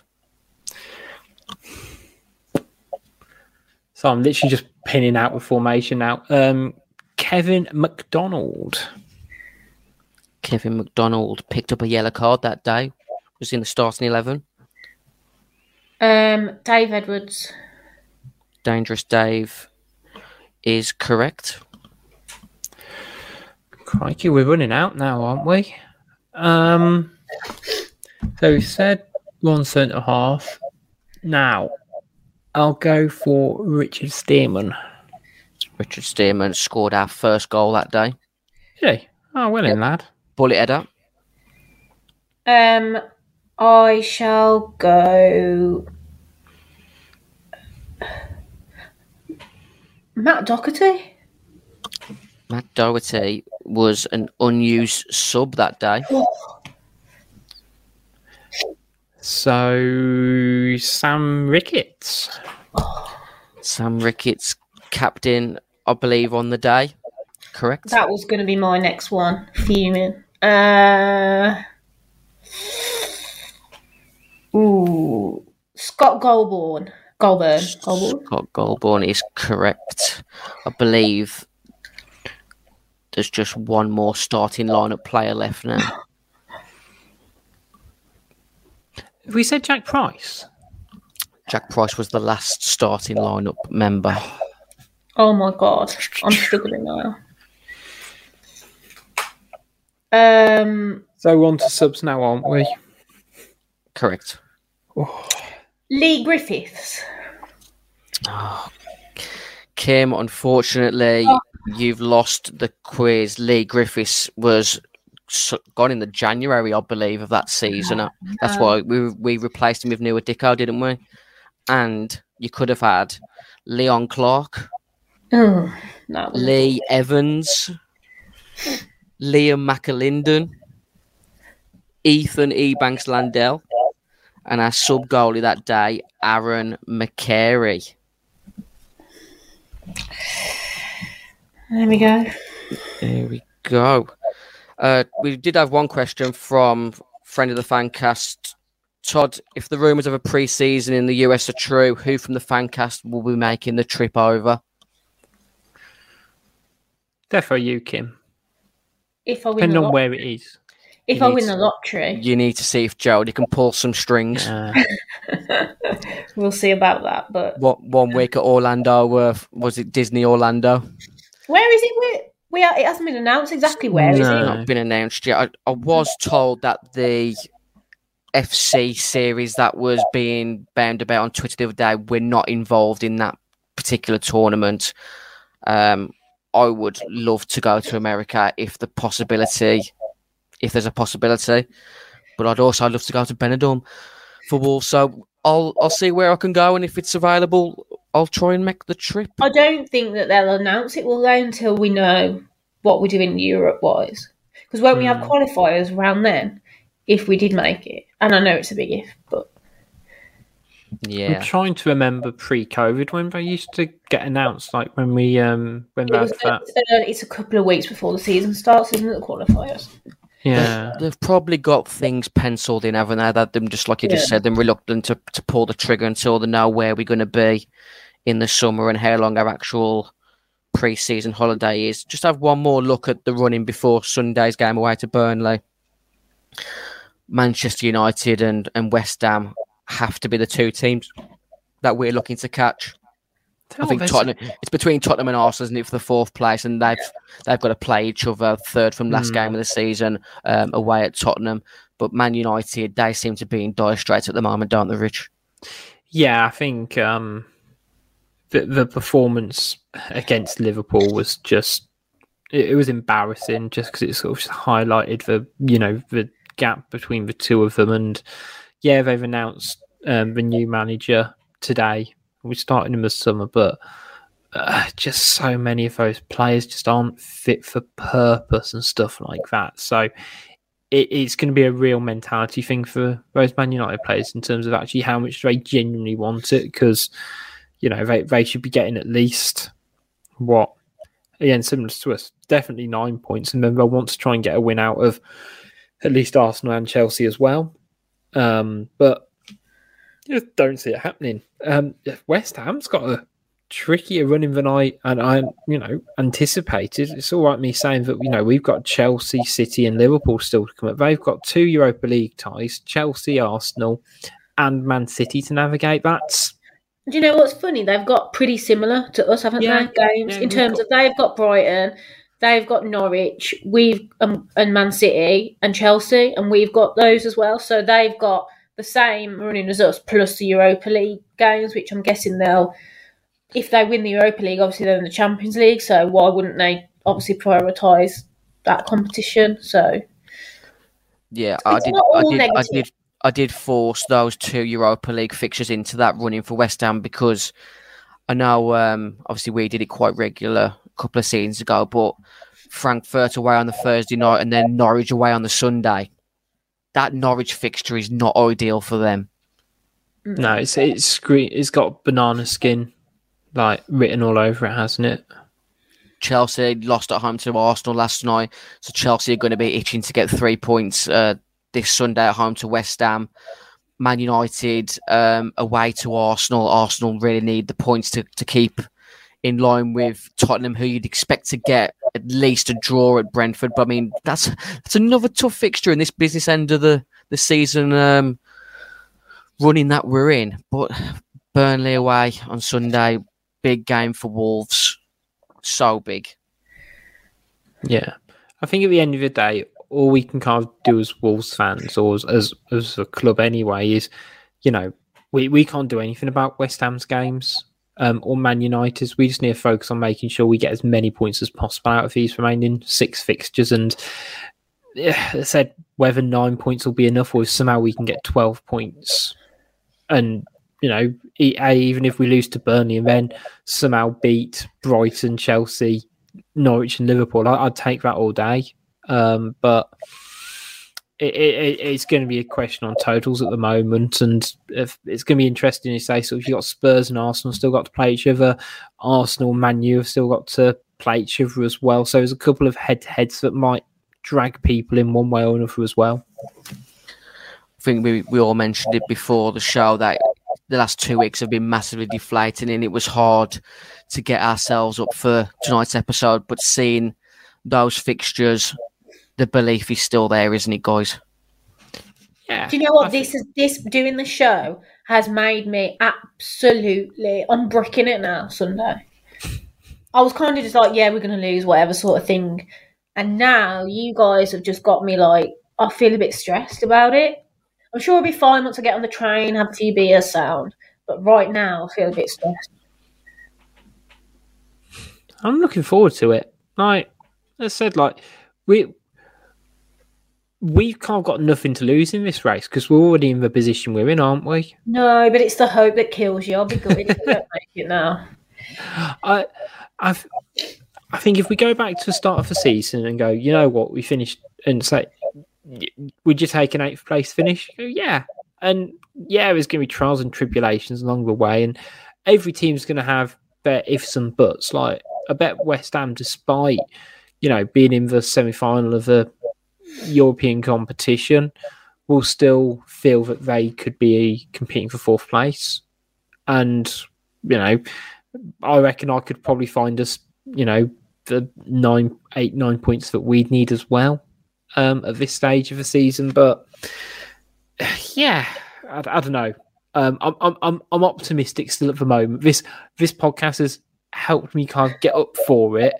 So I'm literally just pinning out the formation now. Um, Kevin McDonald. Kevin McDonald picked up a yellow card that day. Was in the starting eleven. Um, Dave Edwards. Dangerous Dave is correct. Crikey, we're running out now, aren't we? Um, so we said one centre half. Now, I'll go for Richard Stearman. Richard Stearman scored our first goal that day. Yeah. Oh, well in, lad. Bullet header. Um, I shall go. Matt Doherty. Matt Doherty was an unused sub that day. So, Sam Ricketts. Sam Ricketts, captain, I believe, on the day. Correct. That was going to be my next one. Fuming. Uh, ooh, Scott Golbourne. Golbourne. Golbourne. Scott Golbourne is correct. I believe there's just one more starting lineup player left now. We said Jack Price. Jack Price was the last starting lineup member. Oh my god, I'm struggling now. Um, So, on to subs now, aren't we? Correct. Leigh Griffiths. Kim, unfortunately, you've lost the quiz. Leigh Griffiths was s- gone in the January, I believe, of that season. Uh, That's why we we replaced him with Nouha Dicko, didn't we? And you could have had Leon Clarke, Oh, no. Lee Evans, Liam McAlinden, Ethan Ebanks Landell, and our sub goalie that day, Aaron McCarey. There we go. There we go. Uh, we did have one question from friend of the fancast, Todd. If the rumours of a pre-season in the US are true, who from the fancast will be making the trip over? Therefore, you, Kim. If I win, Depending the on where it is. if you I win to- the lottery, You need to see if Jody can pull some strings. Uh, we'll see about that. But What one week at Orlando? Uh, was it Disney Orlando? where is it? Where, we are, it hasn't been announced exactly where is No. it? Not been announced yet. I, I was told that the FC series that was being bound about on Twitter the other day, we're not involved in that particular tournament. Um, I would love to go to America if the possibility, if there's a possibility, but I'd also love to go to Benidorm for Wolves. So I'll I'll see where I can go, and if it's available, I'll try and make the trip. I don't think that they'll announce it will go until we know what we're doing Europe wise. Because won't we have hmm. qualifiers around then if we did make it? And I know it's a big if, but Yeah, I'm trying to remember pre-COVID when they used to get announced, like when we um when it that, was, that it's, uh, a couple of weeks before the season starts, isn't it? The qualifiers. yeah They've probably got things penciled in, haven't they? That them just like you just said, them reluctant to, to pull the trigger until they know where we're going to be in the summer and how long our actual pre-season holiday is. Just have one more look at the running before Sunday's game away to Burnley. Manchester United and, and West Ham have to be the two teams that we're looking to catch. I think Tottenham. It's between Tottenham and Arsenal, isn't it, for the fourth place, and they've they've got to play each other third from last Hmm. game of the season um, away at Tottenham. But Man United, they seem to be in dire straits at the moment, don't they, Rich? Yeah, I think um, the the performance against Liverpool was just it, it was embarrassing, just because it sort of highlighted the you know the gap between the two of them. And yeah, they've announced um, the new manager today. We're starting in the summer, but uh, just so many of those players just aren't fit for purpose and stuff like that. So it, it's going to be a real mentality thing for those Man United players in terms of actually how much they genuinely want it. Because you know they they should be getting at least what again similar to us, definitely nine points, and then they'll want to try and get a win out of at least Arsenal and Chelsea as well. Um, but you just don't see it happening. Um, West Ham's got a trickier running than I and I you know anticipated. It's all right me saying that you know we've got Chelsea, City, and Liverpool still to come up. They've got two Europa League ties: Chelsea, Arsenal, and Man City to navigate. That's Do you know what's funny? They've got pretty similar to us, haven't Yeah, they? Games yeah, in terms got- of they've got Brighton, they've got Norwich, we've um, and Man City and Chelsea, and we've got those as well. So they've got the same running as us, plus the Europa League games, which I'm guessing they'll, if they win the Europa League, obviously they're in the Champions League. So why wouldn't they obviously prioritise that competition? So Yeah, I did. I did. I did. I did force those two Europa League fixtures into that running for West Ham because I know, um, obviously, we did it quite regular couple of seasons ago, but Frankfurt away on the Thursday night and then Norwich away on the Sunday. That Norwich fixture is not ideal for them. no, it's it's screen. It's got banana skin like written all over it, hasn't it? Chelsea lost at home to Arsenal last night, so Chelsea are going to be itching to get three points uh, this Sunday at home to West Ham. Man United um, away to Arsenal. Arsenal really need the points to, to keep in line with Tottenham, who you'd expect to get at least a draw at Brentford. But I mean, that's that's another tough fixture in this business end of the the season um, running that we're in. But Burnley away on Sunday, big game for Wolves, so big. Yeah, I think at the end of the day, all we can kind of do as Wolves fans or as as, as a club anyway is, you know, we, we can't do anything about West Ham's games um, or Man United's. We just need to focus on making sure we get as many points as possible out of these remaining six fixtures. And yeah, I said whether nine points will be enough or if somehow we can get twelve points, and you know, even if we lose to Burnley and then somehow beat Brighton, Chelsea, Norwich, and Liverpool, I, I'd take that all day. Um, but it, it, it's going to be a question on totals at the moment, and if, it's going to be interesting to say. So, if you got Spurs and Arsenal still got to play each other, Arsenal, Man U have still got to play each other as well. So, there's a couple of head-to-heads that might drag people in one way or another as well. I think we, we all mentioned it before the show that the last two weeks have been massively deflating and it was hard to get ourselves up for tonight's episode. But seeing those fixtures, the belief is still there, isn't it, guys? Yeah. Do you know what this is? This doing the show has made me absolutely. I'm bricking it now. Sunday. I was kind of just like, yeah, we're going to lose, whatever sort of thing. And now you guys have just got me like, I feel a bit stressed about it. I'm sure I'll be fine once I get on the train, have a few beers, sound. But right now, I feel a bit stressed. I'm looking forward to it. Like I said, like we we've kind of got nothing to lose in this race because we're already in the position we're in, aren't we? No, but it's the hope that kills you. I'll be good if don't make it now. I, I've, I think if we go back to the start of the season and go, you know what, we finished and say, would you take an eighth place finish? Go, yeah, and yeah, there's going to be trials and tribulations along the way, and every team's going to have their ifs and buts. Like I bet West Ham, despite you know being in the semi final of the European competition, will still feel that they could be competing for fourth place, and you know I reckon I could probably find us, you know, the nine, eight, nine points that we'd need as well um, at this stage of the season. But yeah, I, I don't know. Um, I'm, I'm, I'm, I'm optimistic still at the moment. This, this podcast has helped me kind of get up for it.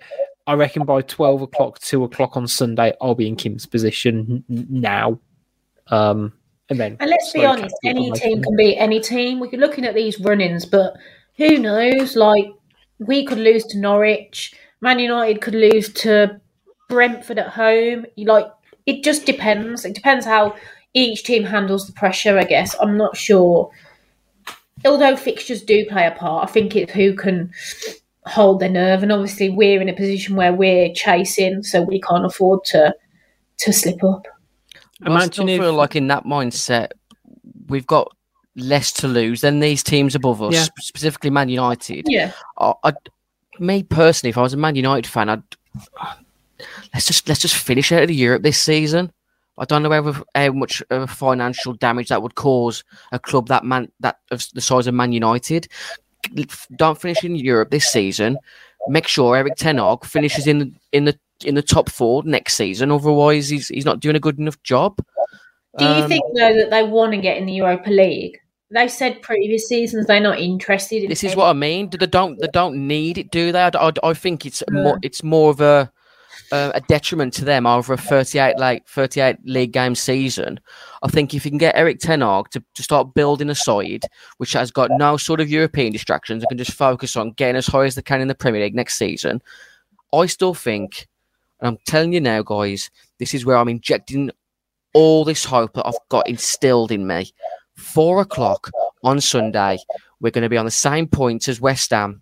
I reckon by twelve o'clock, two o'clock on Sunday, I'll be in Kim's position n- now. Um, and then, And let's be honest, any team can beat any team. We're looking at these run-ins, but who knows? Like we could lose to Norwich, Man United could lose to Brentford at home. You like it just depends. It depends how each team handles the pressure. I guess I'm not sure. Although fixtures do play a part, I think it's who can hold their nerve. And obviously, we're in a position where we're chasing, so we can't afford to to slip up. But I Imagine if- feel like in that mindset, we've got less to lose than these teams above us, Yeah. specifically Man United. Yeah. I, I'd, me personally, if I was a Man United fan, I'd let's just let's just finish out of the Europe this season. I don't know how, how much of a financial damage that would cause a club that man that of the size of Man United. Don't finish in Europe this season. Make sure Erik Ten Hag finishes in the, in the in the top four next season. Otherwise, he's he's not doing a good enough job. Do you Um, think though that they want to get in the Europa League? They said previous seasons they're not interested. in This is what I mean. They don't they don't need it, do they? I, I, I think it's more it's more of a uh, a detriment to them over a 38 like 38 league game season. I think if you can get Eric Ten to, to start building a side which has got no sort of European distractions and can just focus on getting as high as they can in the Premier League next season, I still think, and I'm telling you now, guys, this is where I'm injecting all this hope that I've got instilled in me. Four o'clock on Sunday, we're going to be on the same points as West Ham.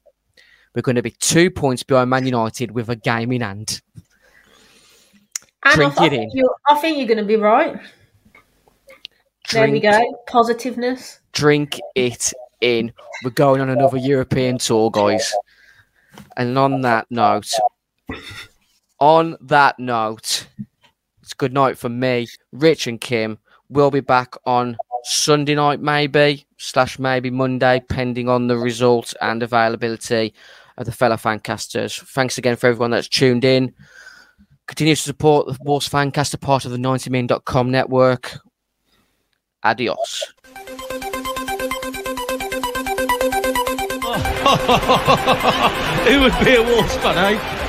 We're going to be two points behind Man United with a game in hand. And drink it think in. you're- I think you're going to be right. There we go. Positiveness. drink it in. We're going on another European tour, guys. And on that note, on that note, it's good night for me, Rich and Kim. We'll be back on Sunday night, maybe, slash maybe Monday, pending on the result and availability of the fellow fancasters. Thanks again for everyone that's tuned in. Continue to support the Wolves Fancaster, part of the 90min.com network. Adios. Who would be a Wolves fan, eh?